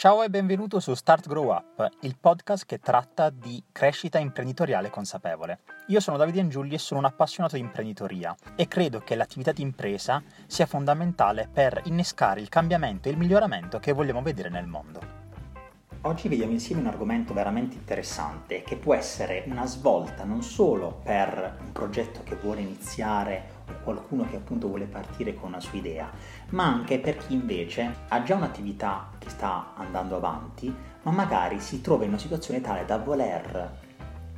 Ciao e benvenuto su Start Grow Up, il podcast che tratta di crescita imprenditoriale consapevole. Io sono Davide Angiulli e sono un appassionato di imprenditoria e credo che l'attività di impresa sia fondamentale per innescare il cambiamento e il miglioramento che vogliamo vedere nel mondo. Oggi vediamo insieme un argomento veramente interessante che può essere una svolta non solo per un progetto che vuole iniziare o qualcuno che appunto vuole partire con una sua idea, ma anche per chi invece ha già un'attività che sta andando avanti, ma magari si trova in una situazione tale da voler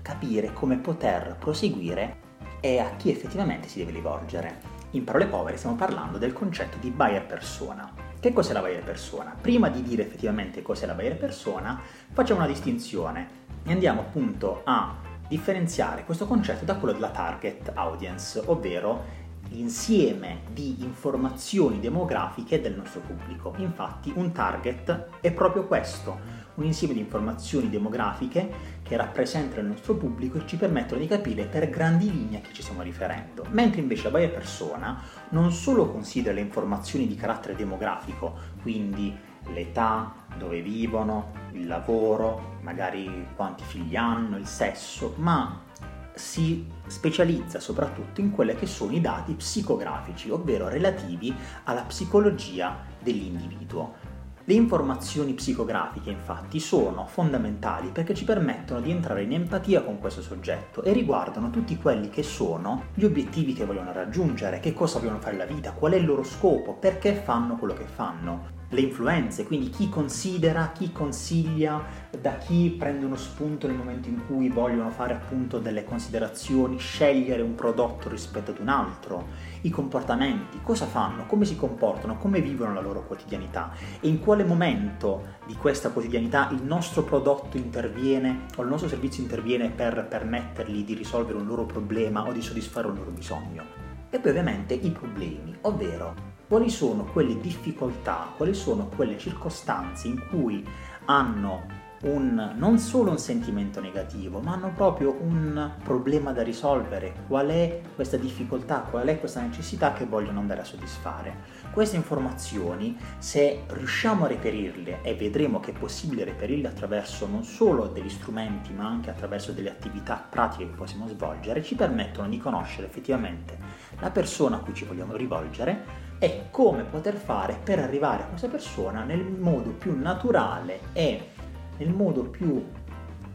capire come poter proseguire e a chi effettivamente si deve rivolgere. In parole povere stiamo parlando del concetto di buyer persona. Che cos'è la buyer persona? Prima di dire effettivamente cos'è la buyer persona, facciamo una distinzione e andiamo appunto a differenziare questo concetto da quello della target audience, ovvero l'insieme di informazioni demografiche del nostro pubblico. Infatti un target è proprio questo, un insieme di informazioni demografiche che rappresentano il nostro pubblico e ci permettono di capire per grandi linee a chi ci stiamo riferendo. Mentre invece la buyer persona non solo considera le informazioni di carattere demografico, quindi l'età, dove vivono, il lavoro, magari quanti figli hanno, il sesso, ma si specializza soprattutto in quelli che sono i dati psicografici, ovvero relativi alla psicologia dell'individuo. Le informazioni psicografiche infatti sono fondamentali perché ci permettono di entrare in empatia con questo soggetto e riguardano tutti quelli che sono gli obiettivi che vogliono raggiungere, che cosa vogliono fare nella vita, qual è il loro scopo, perché fanno quello che fanno le influenze, quindi chi considera, chi consiglia, da chi prende uno spunto nel momento in cui vogliono fare appunto delle considerazioni, scegliere un prodotto rispetto ad un altro, i comportamenti, cosa fanno, come si comportano, come vivono la loro quotidianità? E in quale momento di questa quotidianità il nostro prodotto interviene o il nostro servizio interviene per permettergli di risolvere un loro problema o di soddisfare un loro bisogno. E poi ovviamente i problemi, ovvero quali sono quelle difficoltà, quali sono quelle circostanze in cui hanno un, non solo un sentimento negativo, ma hanno proprio un problema da risolvere. Qual è questa difficoltà, qual è questa necessità che vogliono andare a soddisfare? Queste informazioni, se riusciamo a reperirle, e vedremo che è possibile reperirle attraverso non solo degli strumenti, ma anche attraverso delle attività pratiche che possiamo svolgere, ci permettono di conoscere effettivamente la persona a cui ci vogliamo rivolgere e come poter fare per arrivare a questa persona nel modo più naturale e nel modo più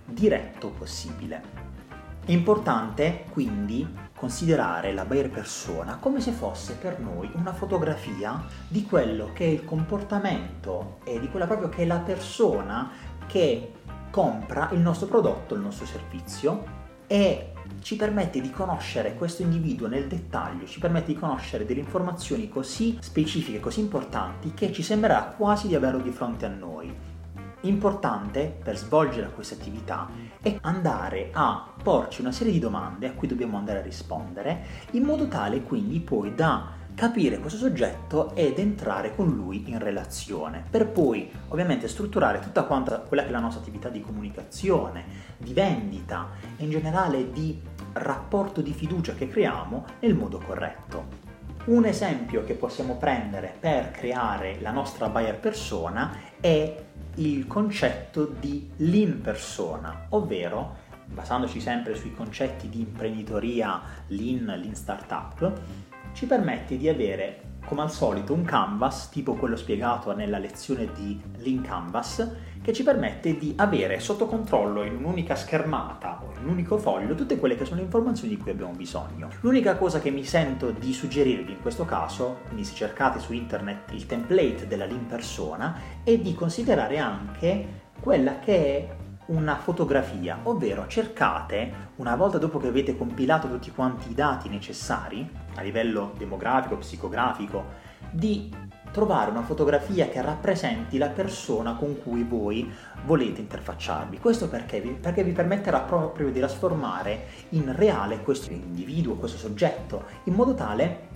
diretto possibile. È importante quindi considerare la buyer persona come se fosse per noi una fotografia di quello che è il comportamento e di quella proprio che è la persona che compra il nostro prodotto, il nostro servizio e ci permette di conoscere questo individuo nel dettaglio, ci permette di conoscere delle informazioni così specifiche, così importanti che ci sembrerà quasi di averlo di fronte a noi. Importante per svolgere questa attività è andare a porci una serie di domande a cui dobbiamo andare a rispondere in modo tale quindi poi da capire questo soggetto ed entrare con lui in relazione, per poi ovviamente strutturare tutta quanta quella che è la nostra attività di comunicazione, di vendita e in generale di rapporto di fiducia che creiamo nel modo corretto. Un esempio che possiamo prendere per creare la nostra buyer persona è il concetto di lean persona, ovvero basandoci sempre sui concetti di imprenditoria lean, lean startup, ci permette di avere come al solito un canvas tipo quello spiegato nella lezione di Lean Canvas che ci permette di avere sotto controllo in un'unica schermata o in un unico foglio tutte quelle che sono le informazioni di cui abbiamo bisogno. L'unica cosa che mi sento di suggerirvi in questo caso, quindi se cercate su internet il template della Lean Persona, è di considerare anche quella che è una fotografia, ovvero cercate, una volta dopo che avete compilato tutti quanti i dati necessari, a livello demografico, psicografico, di trovare una fotografia che rappresenti la persona con cui voi volete interfacciarvi. Questo perché vi, perché vi permetterà proprio di trasformare in reale questo individuo, questo soggetto, in modo tale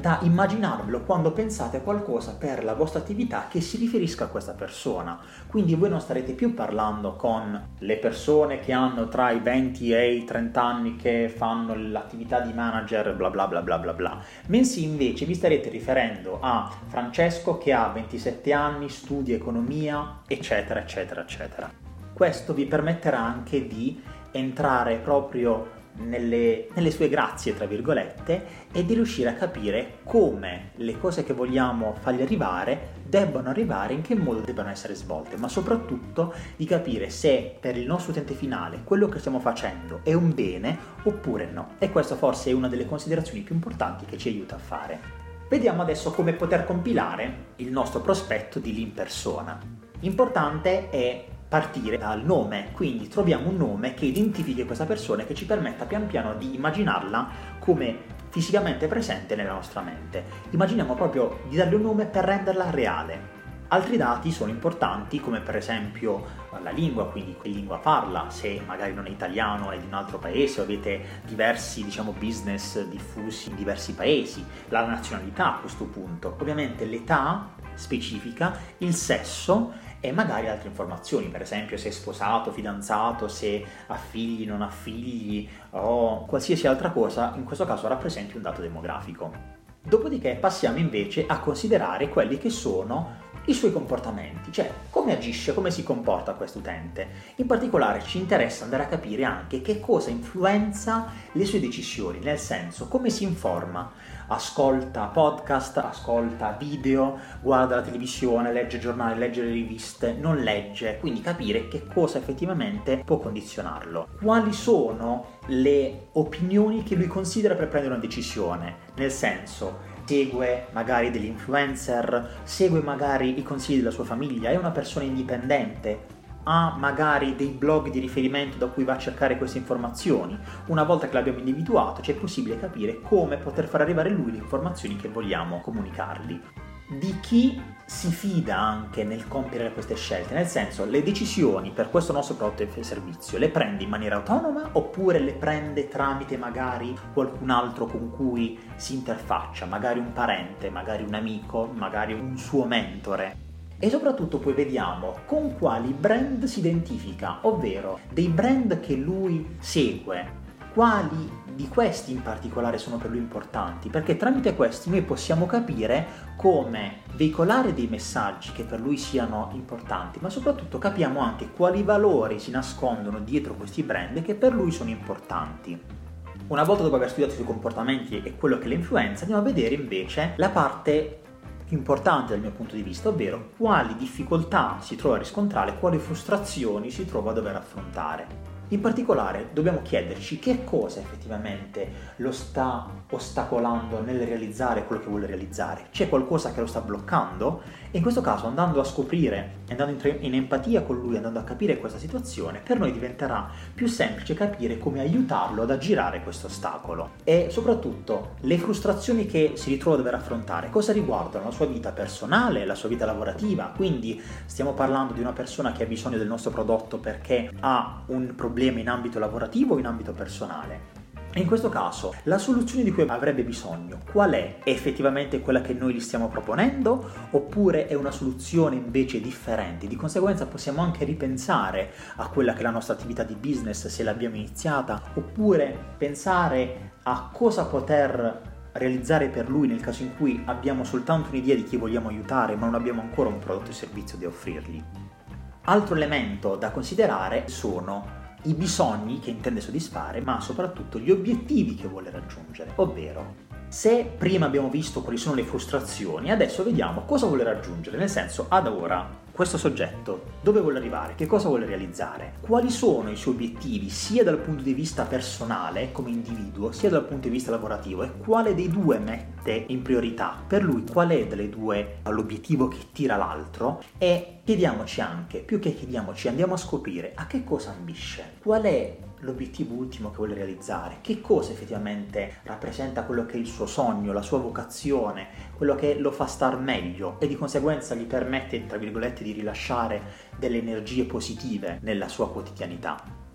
da immaginarvelo quando pensate a qualcosa per la vostra attività che si riferisca a questa persona. Quindi voi non starete più parlando con le persone che hanno tra i 20 e i 30 anni che fanno l'attività di manager, bla bla bla bla bla bla, bensì invece vi starete riferendo a Francesco che ha 27 anni, studia economia, eccetera, eccetera, eccetera. Questo vi permetterà anche di entrare proprio nelle, nelle, sue grazie, tra virgolette, e di riuscire a capire come le cose che vogliamo fargli arrivare debbano arrivare, in che modo debbano essere svolte, ma soprattutto di capire se per il nostro utente finale quello che stiamo facendo è un bene oppure no. E questa forse è una delle considerazioni più importanti che ci aiuta a fare. Vediamo adesso come poter compilare il nostro prospetto di lì persona. Importante è partire dal nome, quindi troviamo un nome che identifichi questa persona e che ci permetta pian piano di immaginarla come fisicamente presente nella nostra mente. Immaginiamo proprio di darle un nome per renderla reale. Altri dati sono importanti come per esempio la lingua, quindi che lingua parla, se magari non è italiano è di un altro paese o avete diversi diciamo, business diffusi in diversi paesi, la nazionalità a questo punto, ovviamente l'età specifica, il sesso e magari altre informazioni, per esempio se è sposato, fidanzato, se ha figli, non ha figli o qualsiasi altra cosa, in questo caso rappresenti un dato demografico. Dopodiché passiamo invece a considerare quelli che sono i suoi comportamenti, cioè come agisce, come si comporta questo utente. In particolare ci interessa andare a capire anche che cosa influenza le sue decisioni, nel senso come si informa, ascolta podcast, ascolta video, guarda la televisione, legge giornali, legge le riviste, non legge, quindi capire che cosa effettivamente può condizionarlo. Quali sono le opinioni che lui considera per prendere una decisione, nel senso segue magari degli influencer, segue magari i consigli della sua famiglia, è una persona indipendente, ha magari dei blog di riferimento da cui va a cercare queste informazioni. Una volta che l'abbiamo individuato, ci è possibile capire come poter far arrivare a lui le informazioni che vogliamo comunicargli. Di chi si fida anche nel compiere queste scelte, nel senso le decisioni per questo nostro prodotto e servizio le prende in maniera autonoma oppure le prende tramite magari qualcun altro con cui si interfaccia, magari un parente, magari un amico, magari un suo mentore. E soprattutto poi vediamo con quali brand si identifica, ovvero dei brand che lui segue, quali di questi in particolare sono per lui importanti, perché tramite questi noi possiamo capire come veicolare dei messaggi che per lui siano importanti, ma soprattutto capiamo anche quali valori si nascondono dietro questi brand che per lui sono importanti. Una volta dopo aver studiato i suoi comportamenti e quello che le influenza, andiamo a vedere invece la parte importante dal mio punto di vista, ovvero quali difficoltà si trova a riscontrare, quali frustrazioni si trova a dover affrontare. In particolare dobbiamo chiederci che cosa effettivamente lo sta ostacolando nel realizzare quello che vuole realizzare. C'è qualcosa che lo sta bloccando? E in questo caso andando a scoprire, andando in empatia con lui, andando a capire questa situazione, per noi diventerà più semplice capire come aiutarlo ad aggirare questo ostacolo. E soprattutto le frustrazioni che si ritrova a dover affrontare, cosa riguardano la sua vita personale, la sua vita lavorativa. Quindi stiamo parlando di una persona che ha bisogno del nostro prodotto perché ha un problema problema in ambito lavorativo o in ambito personale. In questo caso, la soluzione di cui avrebbe bisogno, qual è? È effettivamente quella che noi gli stiamo proponendo oppure è una soluzione invece differente? Di conseguenza possiamo anche ripensare a quella che è la nostra attività di business se l'abbiamo iniziata oppure pensare a cosa poter realizzare per lui nel caso in cui abbiamo soltanto un'idea di chi vogliamo aiutare ma non abbiamo ancora un prodotto e servizio da offrirgli. Altro elemento da considerare sono i bisogni che intende soddisfare, ma soprattutto gli obiettivi che vuole raggiungere, ovvero se prima abbiamo visto quali sono le frustrazioni, adesso vediamo cosa vuole raggiungere, nel senso ad ora questo soggetto dove vuole arrivare, che cosa vuole realizzare, quali sono i suoi obiettivi sia dal punto di vista personale come individuo, sia dal punto di vista lavorativo? E quale dei due mette in priorità. Per lui qual è delle due l'obiettivo che tira l'altro? E chiediamoci anche, più che chiediamoci, andiamo a scoprire a che cosa ambisce, qual è l'obiettivo ultimo che vuole realizzare, che cosa effettivamente rappresenta quello che è il suo sogno, la sua vocazione, quello che lo fa star meglio e di conseguenza gli permette, tra virgolette, di rilasciare delle energie positive nella sua quotidianità.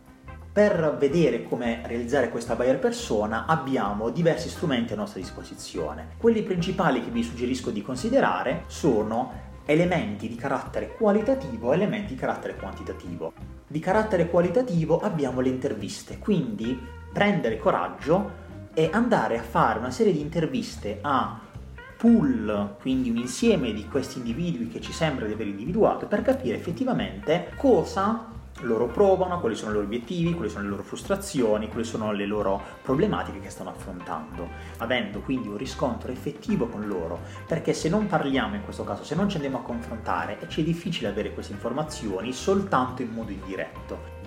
Per vedere come realizzare questa buyer persona abbiamo diversi strumenti a nostra disposizione. Quelli principali che vi suggerisco di considerare sono elementi di carattere qualitativo e elementi di carattere quantitativo. Di carattere qualitativo abbiamo le interviste, quindi prendere coraggio e andare a fare una serie di interviste a pool, quindi un insieme di questi individui che ci sembra di aver individuato per capire effettivamente cosa loro provano, quali sono i loro obiettivi, quali sono le loro frustrazioni, quali sono le loro problematiche che stanno affrontando, avendo quindi un riscontro effettivo con loro, perché se non parliamo in questo caso, se non ci andiamo a confrontare, ci è difficile avere queste informazioni soltanto in modo indiretto.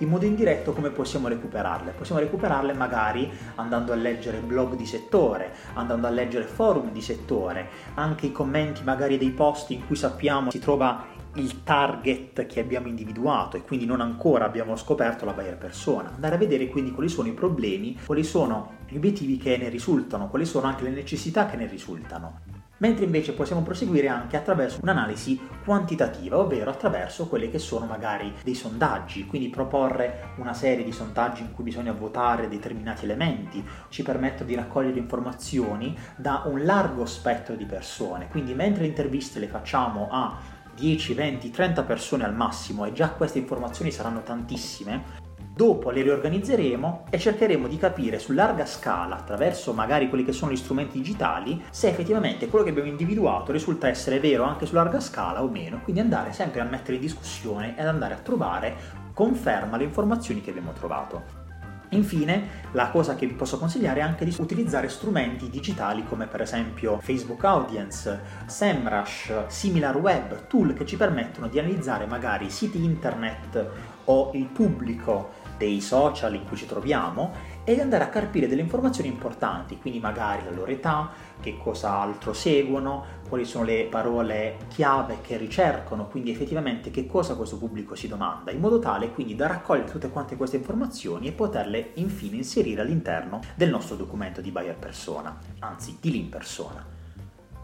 In modo indiretto come possiamo recuperarle? Possiamo recuperarle magari andando a leggere blog di settore, andando a leggere forum di settore, anche i commenti magari dei post in cui sappiamo si trova il target che abbiamo individuato e quindi non ancora abbiamo scoperto la buyer persona. Andare a vedere quindi quali sono i problemi, quali sono gli obiettivi che ne risultano, quali sono anche le necessità che ne risultano. Mentre invece possiamo proseguire anche attraverso un'analisi quantitativa, ovvero attraverso quelli che sono magari dei sondaggi, quindi proporre una serie di sondaggi in cui bisogna votare determinati elementi, ci permettono di raccogliere informazioni da un largo spettro di persone, quindi mentre le interviste le facciamo a 10, 20, 30 persone al massimo e già queste informazioni saranno tantissime, Dopo le riorganizzeremo e cercheremo di capire su larga scala, attraverso magari quelli che sono gli strumenti digitali, se effettivamente quello che abbiamo individuato risulta essere vero anche su larga scala o meno. Quindi andare sempre a mettere in discussione ed andare a trovare conferma le informazioni che abbiamo trovato. Infine, la cosa che vi posso consigliare è anche di utilizzare strumenti digitali come per esempio Facebook Audience, SEMrush, SimilarWeb, tool che ci permettono di analizzare magari siti internet o il pubblico dei social in cui ci troviamo e andare a carpire delle informazioni importanti, quindi magari la loro età, che cosa altro seguono, quali sono le parole chiave che ricercano, quindi effettivamente che cosa questo pubblico si domanda, in modo tale quindi da raccogliere tutte quante queste informazioni e poterle infine inserire all'interno del nostro documento di buyer persona, anzi di lean persona.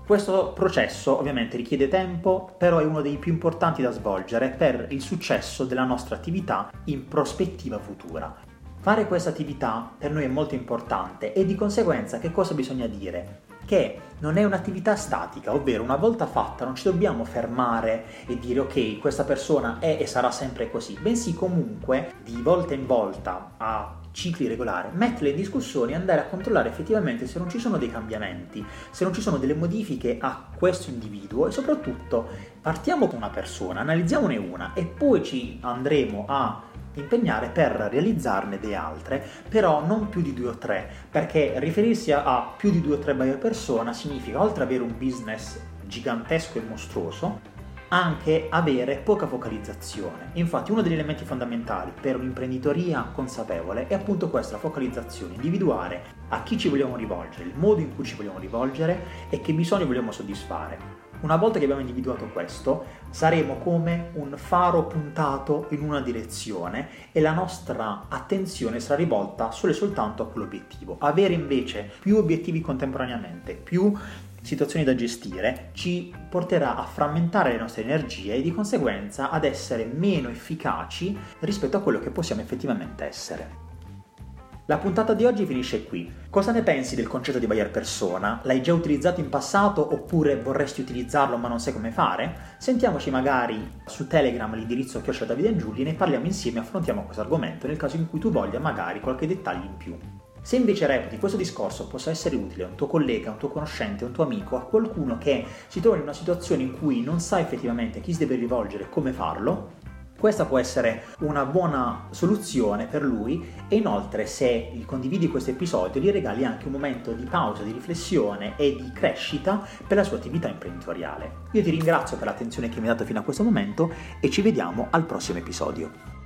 Questo processo ovviamente richiede tempo, però è uno dei più importanti da svolgere per il successo della nostra attività in prospettiva futura. Fare questa attività per noi è molto importante e di conseguenza che cosa bisogna dire? Che non è un'attività statica, ovvero una volta fatta non ci dobbiamo fermare e dire ok, questa persona è e sarà sempre così, bensì comunque di volta in volta a cicli regolari, metterle in discussione e andare a controllare effettivamente se non ci sono dei cambiamenti, se non ci sono delle modifiche a questo individuo e soprattutto partiamo con una persona, analizziamone una e poi ci andremo a impegnare per realizzarne delle altre, però non più di due o tre, perché riferirsi a più di due o tre buyer persona significa, oltre ad avere un business gigantesco e mostruoso, anche avere poca focalizzazione. Infatti uno degli elementi fondamentali per un'imprenditoria consapevole è appunto questa, focalizzazione, individuare a chi ci vogliamo rivolgere, il modo in cui ci vogliamo rivolgere e che bisogni vogliamo soddisfare. Una volta che abbiamo individuato questo, saremo come un faro puntato in una direzione e la nostra attenzione sarà rivolta solo e soltanto a quell'obiettivo. Avere invece più obiettivi contemporaneamente, più situazioni da gestire, ci porterà a frammentare le nostre energie e di conseguenza ad essere meno efficaci rispetto a quello che possiamo effettivamente essere. La puntata di oggi finisce qui. Cosa ne pensi del concetto di buyer persona? L'hai già utilizzato in passato oppure vorresti utilizzarlo ma non sai come fare? Sentiamoci magari su Telegram l'indirizzo scelto Davide e ne parliamo insieme e affrontiamo questo argomento nel caso in cui tu voglia magari qualche dettaglio in più. Se invece reputi questo discorso possa essere utile a un tuo collega, a un tuo conoscente, a un tuo amico, a qualcuno che si trova in una situazione in cui non sa effettivamente a chi si deve rivolgere e come farlo, questa può essere una buona soluzione per lui e inoltre se condividi questo episodio gli regali anche un momento di pausa, di riflessione e di crescita per la sua attività imprenditoriale. Io ti ringrazio per l'attenzione che mi hai dato fino a questo momento e ci vediamo al prossimo episodio.